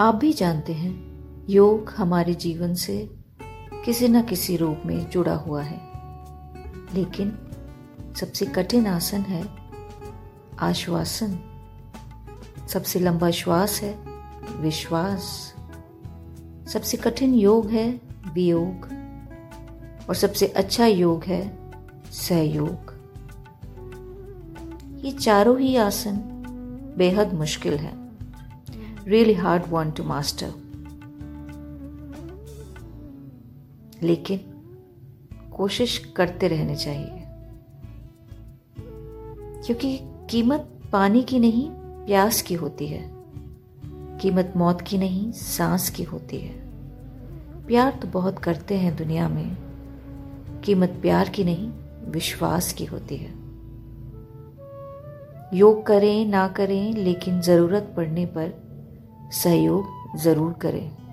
आप भी जानते हैं, योग हमारे जीवन से किसी न किसी रूप में जुड़ा हुआ है। लेकिन सबसे कठिन आसन है आश्वासन। सबसे लंबा श्वास है विश्वास। सबसे कठिन योग है वियोग। और सबसे अच्छा योग है सहयोग। ये चारों ही आसन बेहद मुश्किल है। Really hard one to master लेकिन कोशिश करते रहने चाहिए। क्योंकि कीमत पानी की नहीं, प्यास की होती है। कीमत मौत की नहीं, सांस की होती है। प्यार तो बहुत करते हैं दुनिया में। कीमत प्यार की नहीं, विश्वास की होती है। योग करें, ना करें, लेकिन ज़रूरत पड़ने पर सहयोग ज़रूर करें।